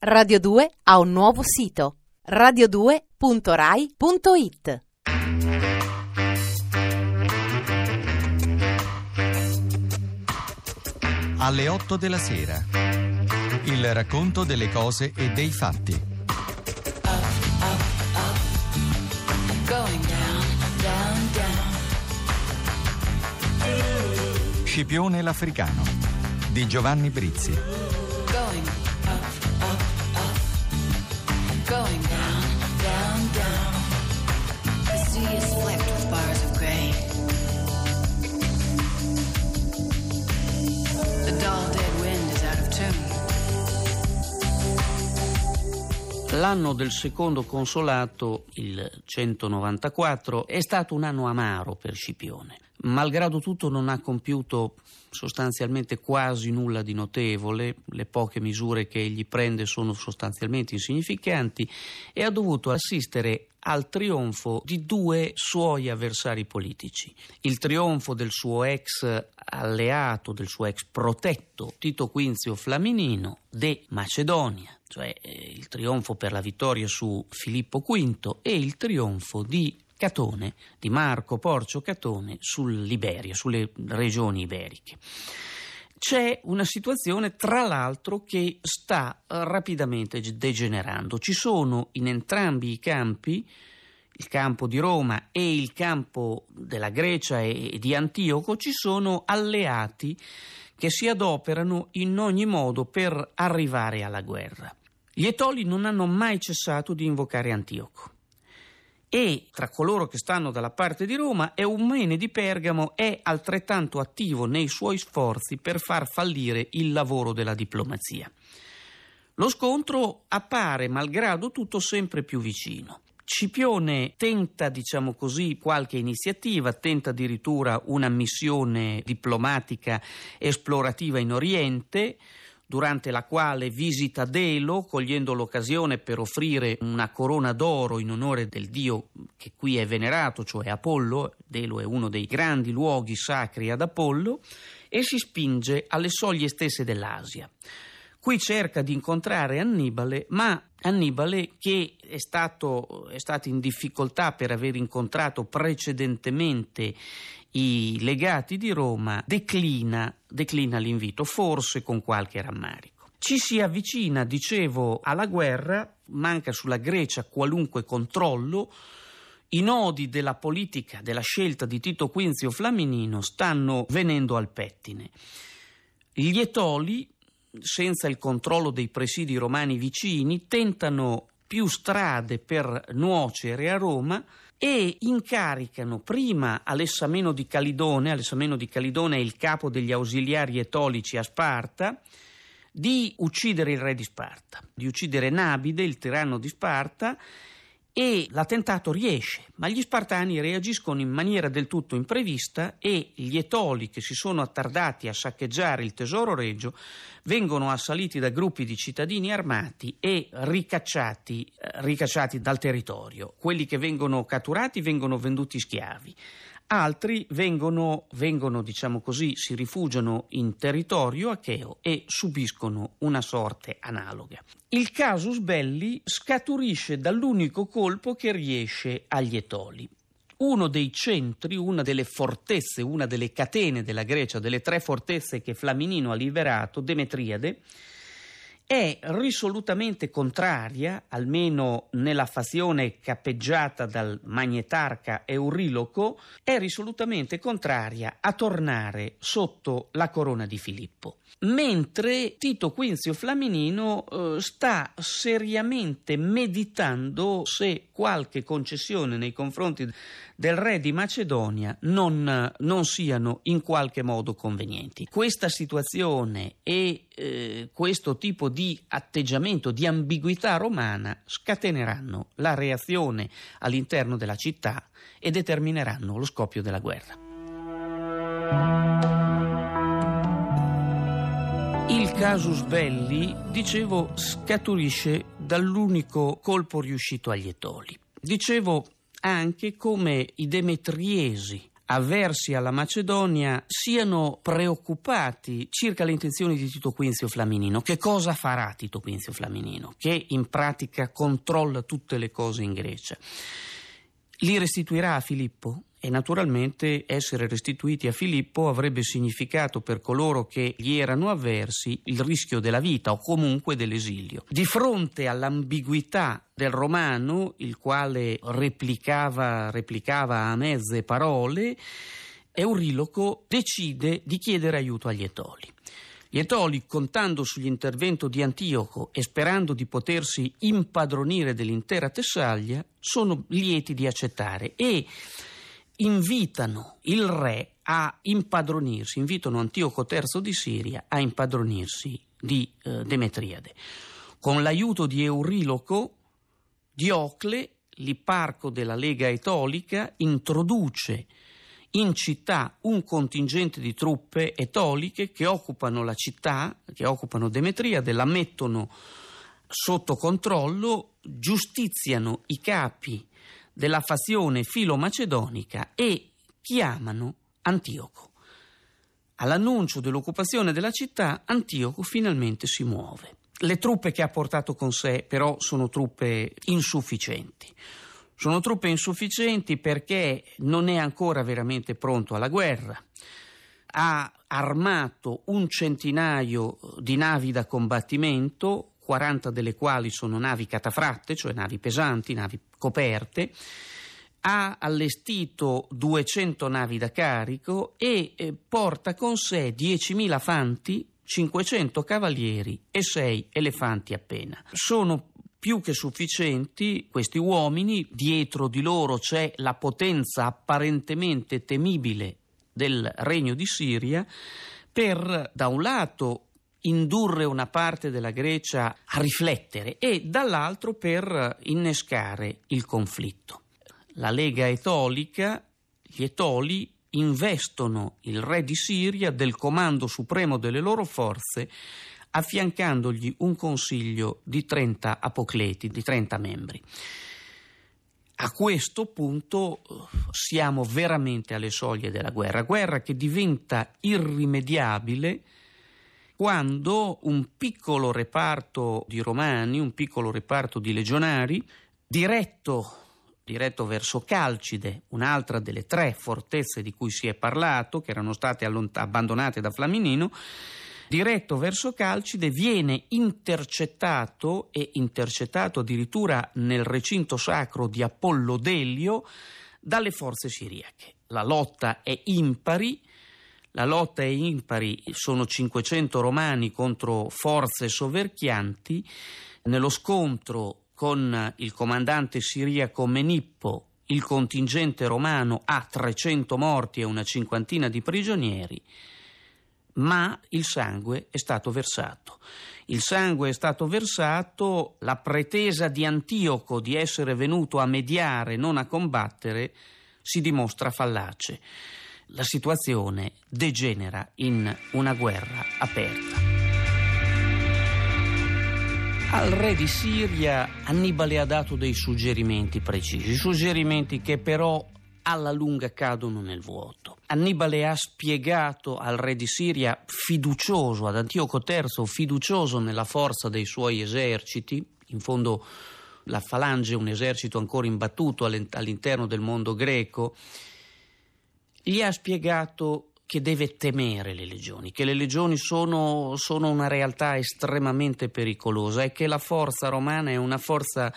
Radio 2 ha un nuovo sito radio2.rai.it. Alle 8 della sera. Il racconto delle cose e dei fatti. Going down, down, down. Scipione l'Africano di Giovanni Brizzi. Going down, down, down. The sea is flecked with bars of gray. The dull dead wind is out of tune. L'anno del secondo consolato, il 194, è stato un anno amaro per Scipione. Malgrado tutto non ha compiuto sostanzialmente quasi nulla di notevole, le poche misure che egli prende sono sostanzialmente insignificanti e ha dovuto assistere al trionfo di due suoi avversari politici. Il trionfo del suo ex alleato, del suo ex protetto Tito Quinzio Flaminino de Macedonia, cioè eh, il trionfo per la vittoria su Filippo V e il trionfo di Catone, di Marco Porcio Catone sull'Iberia, sulle regioni iberiche. C'è una situazione, tra l'altro, che sta rapidamente degenerando. Ci sono in entrambi i campi, il campo di Roma e il campo della Grecia e di Antioco, ci sono alleati che si adoperano in ogni modo per arrivare alla guerra. Gli Etoli non hanno mai cessato di invocare Antioco e tra coloro che stanno dalla parte di Roma Eumene di Pergamo è altrettanto attivo nei suoi sforzi per far fallire il lavoro della diplomazia. Lo scontro appare, malgrado tutto, sempre più vicino. Scipione tenta, diciamo così, qualche iniziativa, tenta addirittura una missione diplomatica esplorativa in Oriente, durante la quale visita Delo, cogliendo l'occasione per offrire una corona d'oro in onore del dio che qui è venerato, cioè Apollo. Delo è uno dei grandi luoghi sacri ad Apollo, e si spinge alle soglie stesse dell'Asia. Qui cerca di incontrare Annibale, ma Annibale, che è stato, è stato in difficoltà per aver incontrato precedentemente i legati di Roma, declina, declina l'invito, forse con qualche rammarico. Ci si avvicina, dicevo, alla guerra, manca sulla Grecia qualunque controllo, i nodi della politica, della scelta di Tito Quinzio Flaminino stanno venendo al pettine. Gli Etoli, senza il controllo dei presidi romani vicini, tentano più strade per nuocere a Roma e incaricano prima Alessameno di Calidone, Alessameno di Calidone è il capo degli ausiliari etolici a Sparta, di uccidere il re di Sparta, di uccidere Nabide, il tiranno di Sparta, e l'attentato riesce, ma gli spartani reagiscono in maniera del tutto imprevista e gli etoli che si sono attardati a saccheggiare il tesoro regio vengono assaliti da gruppi di cittadini armati e ricacciati, eh, ricacciati dal territorio. Quelli che vengono catturati vengono venduti schiavi altri vengono, vengono, diciamo così, si rifugiano in territorio acheo e subiscono una sorte analoga. Il casus belli scaturisce dall'unico colpo che riesce agli Etoli. Uno dei centri, una delle fortezze, una delle catene della Grecia, delle tre fortezze che Flaminino ha liberato, Demetriade, è risolutamente contraria, almeno nella fazione capeggiata dal magnetarca Euriloco, è risolutamente contraria a tornare sotto la corona di Filippo. Mentre Tito Quinzio Flaminino eh, sta seriamente meditando se qualche concessione nei confronti del re di Macedonia non, non siano in qualche modo convenienti. Questa situazione e eh, questo tipo di atteggiamento, di ambiguità romana scateneranno la reazione all'interno della città e determineranno lo scoppio della guerra. Il casus belli, dicevo, scaturisce dall'unico colpo riuscito agli Etoli. Dicevo anche come i demetriesi avversi alla Macedonia siano preoccupati circa le intenzioni di Tito Quinzio Flaminino. Che cosa farà Tito Quinzio Flaminino? Che in pratica controlla tutte le cose in Grecia. Li restituirà a Filippo? E naturalmente essere restituiti a Filippo avrebbe significato per coloro che gli erano avversi il rischio della vita o comunque dell'esilio. Di fronte all'ambiguità del romano, il quale replicava, replicava a mezze parole, Euriloco decide di chiedere aiuto agli Etoli. Gli Etoli, contando sull'intervento di Antioco e sperando di potersi impadronire dell'intera Tessaglia, sono lieti di accettare e invitano il re a impadronirsi, invitano Antioco III di Siria a impadronirsi di eh, Demetriade. Con l'aiuto di Euriloco, Diocle, l'iparco della Lega Etolica, introduce in città un contingente di truppe etoliche che occupano la città, che occupano Demetriade, la mettono sotto controllo, giustiziano i capi della fazione filo-macedonica e chiamano Antioco. All'annuncio dell'occupazione della città, Antioco finalmente si muove. Le truppe che ha portato con sé però sono truppe insufficienti. Sono truppe insufficienti perché non è ancora veramente pronto alla guerra. Ha armato un centinaio di navi da combattimento, 40 delle quali sono navi catafratte, cioè navi pesanti, navi coperte, ha allestito 200 navi da carico e eh, porta con sé 10.000 fanti, 500 cavalieri e 6 elefanti appena. Sono più che sufficienti questi uomini, dietro di loro c'è la potenza apparentemente temibile del regno di Siria, per da un lato indurre una parte della Grecia a riflettere e dall'altro per innescare il conflitto. La Lega Etolica, gli Etoli, investono il re di Siria del comando supremo delle loro forze affiancandogli un consiglio di 30 apocleti, di 30 membri. A questo punto siamo veramente alle soglie della guerra, guerra che diventa irrimediabile quando un piccolo reparto di romani, un piccolo reparto di legionari, diretto, diretto verso Calcide, un'altra delle tre fortezze di cui si è parlato, che erano state allont- abbandonate da Flaminino, diretto verso Calcide, viene intercettato e intercettato addirittura nel recinto sacro di Apollo Delio dalle forze siriache. La lotta è impari, la lotta è impari, sono 500 romani contro forze soverchianti. Nello scontro con il comandante siriaco Menippo, il contingente romano ha 300 morti e una cinquantina di prigionieri, ma il sangue è stato versato. Il sangue è stato versato, la pretesa di Antioco di essere venuto a mediare, non a combattere, si dimostra fallace la situazione degenera in una guerra aperta. Al re di Siria Annibale ha dato dei suggerimenti precisi, suggerimenti che però alla lunga cadono nel vuoto. Annibale ha spiegato al re di Siria, fiducioso, ad Antioco III, fiducioso nella forza dei suoi eserciti, in fondo la falange è un esercito ancora imbattuto all'interno del mondo greco, gli ha spiegato che deve temere le legioni, che le legioni sono, sono una realtà estremamente pericolosa e che la forza romana è una forza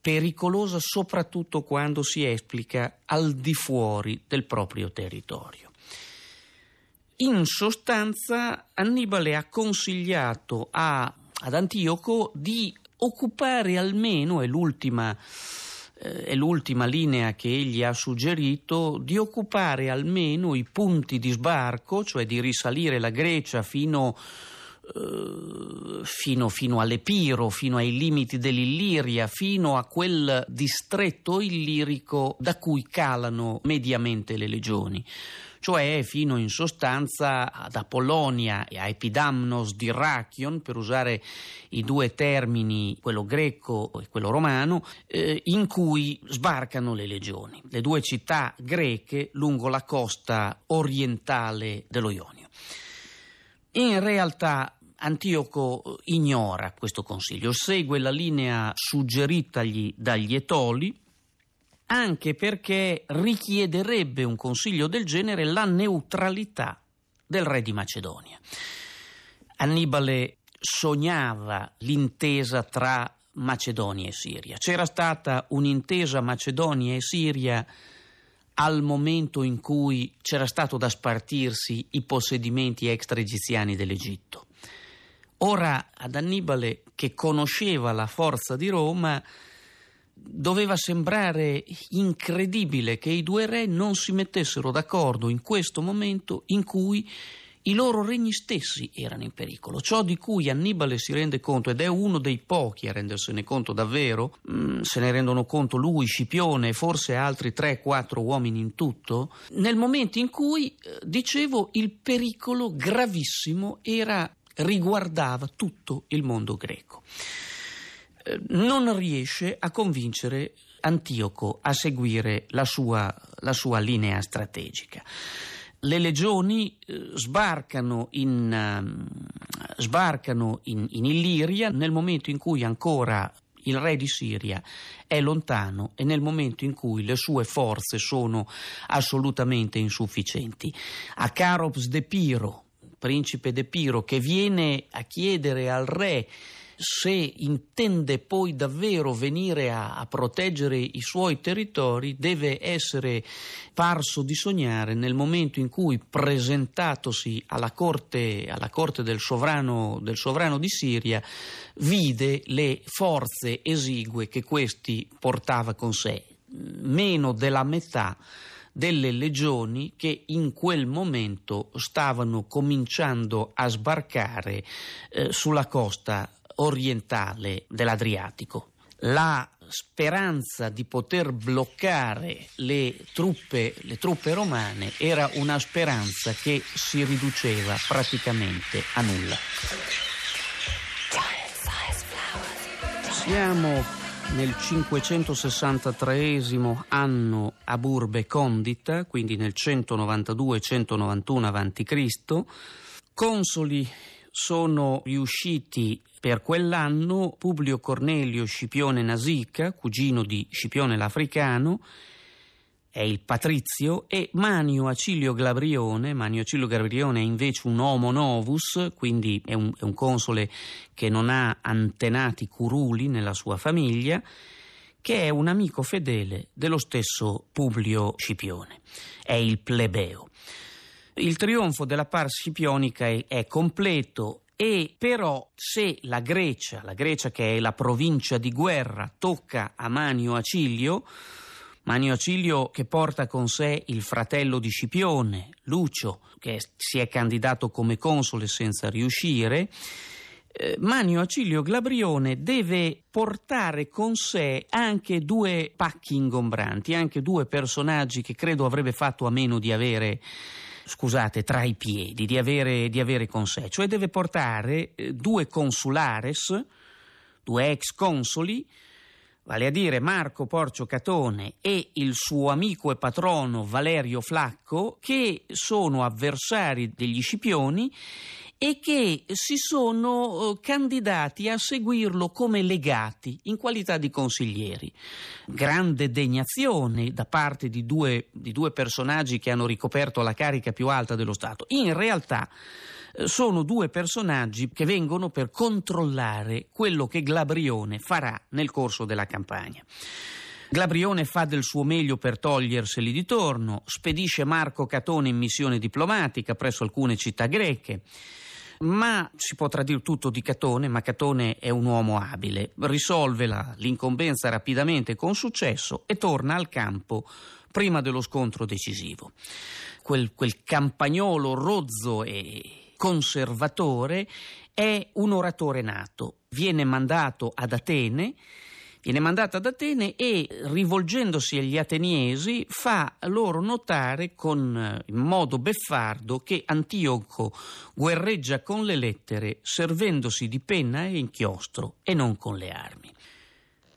pericolosa soprattutto quando si esplica al di fuori del proprio territorio. In sostanza, Annibale ha consigliato a, ad Antioco di occupare almeno, è l'ultima è l'ultima linea che egli ha suggerito, di occupare almeno i punti di sbarco, cioè di risalire la Grecia fino eh, fino, fino all'Epiro, fino ai limiti dell'Illiria, fino a quel distretto illirico da cui calano mediamente le legioni cioè fino in sostanza ad Apollonia e a Epidamnos di Rachion, per usare i due termini, quello greco e quello romano, eh, in cui sbarcano le legioni, le due città greche lungo la costa orientale dello Ionio. In realtà Antioco ignora questo consiglio, segue la linea suggeritagli dagli Etoli, anche perché richiederebbe un consiglio del genere la neutralità del re di Macedonia. Annibale sognava l'intesa tra Macedonia e Siria. C'era stata un'intesa Macedonia e Siria al momento in cui c'era stato da spartirsi i possedimenti extra-egiziani dell'Egitto. Ora ad Annibale, che conosceva la forza di Roma, doveva sembrare incredibile che i due re non si mettessero d'accordo in questo momento in cui i loro regni stessi erano in pericolo. Ciò di cui Annibale si rende conto, ed è uno dei pochi a rendersene conto davvero, mm, se ne rendono conto lui, Scipione e forse altri 3-4 uomini in tutto, nel momento in cui, eh, dicevo, il pericolo gravissimo era, riguardava tutto il mondo greco. Non riesce a convincere Antioco a seguire la sua, la sua linea strategica. Le legioni eh, sbarcano, in, uh, sbarcano in, in Illiria nel momento in cui ancora il re di Siria è lontano e nel momento in cui le sue forze sono assolutamente insufficienti. A Carops de Piro, principe de Piro, che viene a chiedere al re se intende poi davvero venire a, a, proteggere i suoi territori, deve essere parso di sognare nel momento in cui, presentatosi alla corte, alla corte del, sovrano, del sovrano di Siria, vide le forze esigue che questi portava con sé, meno della metà delle legioni che in quel momento stavano cominciando a sbarcare eh, sulla costa orientale dell'Adriatico. La speranza di poter bloccare le truppe, le truppe romane era una speranza che si riduceva praticamente a nulla. Siamo nel 563 anno a Burbe Condita, quindi nel 192-191 a.C., consoli sono riusciti per quell'anno Publio Cornelio Scipione Nasica, cugino di Scipione l'Africano, è il patrizio, e Manio Acilio Glabrione. Manio Acilio Glabrione è invece un homo novus, quindi è un, è un console che non ha antenati curuli nella sua famiglia, che è un amico fedele dello stesso Publio Scipione. È il plebeo. Il trionfo della pars scipionica è, è completo e però se la Grecia, la Grecia che è la provincia di guerra, tocca a Manio Acilio, Manio Acilio che porta con sé il fratello di Scipione, Lucio, che si è candidato come console senza riuscire, eh, Manio Acilio Glabrione deve portare con sé anche due pacchi ingombranti, anche due personaggi che credo avrebbe fatto a meno di avere scusate, tra i piedi, di avere, di avere con sé, cioè deve portare eh, due consulares, due ex consoli, vale a dire Marco Porcio Catone e il suo amico e patrono Valerio Flacco, che sono avversari degli Scipioni e che si sono eh, candidati a seguirlo come legati in qualità di consiglieri. Grande degnazione da parte di due, di due personaggi che hanno ricoperto la carica più alta dello Stato. In realtà sono due personaggi che vengono per controllare quello che Glabrione farà nel corso della campagna. Glabrione fa del suo meglio per toglierseli di torno, spedisce Marco Catone in missione diplomatica presso alcune città greche. Ma si potrà dire tutto di Catone, ma Catone è un uomo abile, risolve la, l'incombenza rapidamente con successo e torna al campo prima dello scontro decisivo. Quel, quel campagnolo rozzo e conservatore, è un oratore nato. Viene mandato ad Atene viene mandato ad Atene e rivolgendosi agli ateniesi fa loro notare con, eh, in modo beffardo che Antioco guerreggia con le lettere servendosi di penna e inchiostro e non con le armi.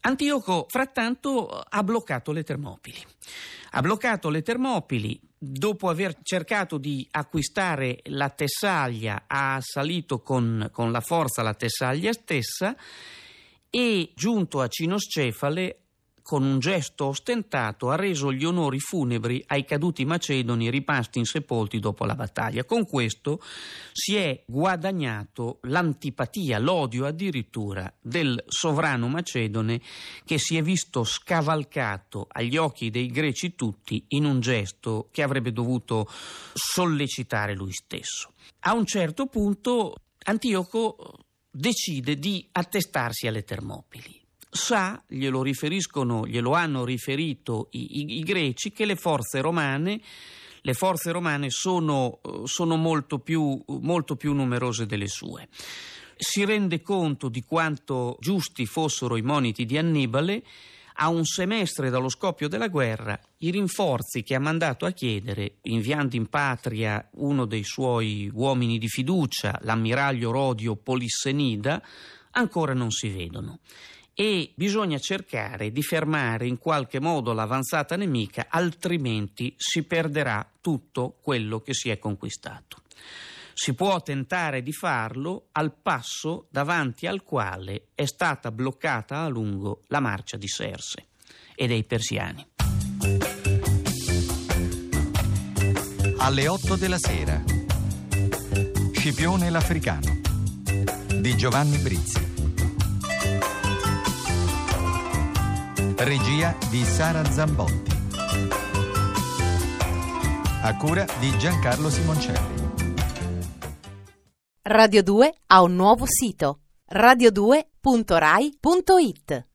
Antioco frattanto ha bloccato le Termopili. Ha bloccato le Termopili dopo aver cercato di acquistare la Tessaglia, ha assalito con, con la forza la Tessaglia stessa e, giunto a Cinoscefale, con un gesto ostentato ha reso gli onori funebri ai caduti macedoni rimasti insepolti dopo la battaglia. Con questo si è guadagnato l'antipatia, l'odio addirittura del sovrano macedone che si è visto scavalcato agli occhi dei greci tutti in un gesto che avrebbe dovuto sollecitare lui stesso. A un certo punto Antioco decide di attestarsi alle Termopili. Sa, glielo riferiscono, glielo hanno riferito i, i, i greci, che le forze romane le forze romane sono, sono molto, più, molto, più, numerose delle sue. Si rende conto di quanto giusti fossero i moniti di Annibale a un semestre dallo scoppio della guerra, i rinforzi che ha mandato a chiedere, inviando in patria uno dei suoi uomini di fiducia, l'ammiraglio Rodio Polissenida, ancora non si vedono e bisogna cercare di fermare in qualche modo l'avanzata nemica, altrimenti si perderà tutto quello che si è conquistato. Si può tentare di farlo al passo davanti al quale è stata bloccata a lungo la marcia di Serse e dei persiani. Alle 8 della sera. Scipione l'Africano di Giovanni Brizzi. Regia di Sara Zambotti. A cura di Giancarlo Simoncelli. Radio 2 ha un nuovo sito radio2.rai.it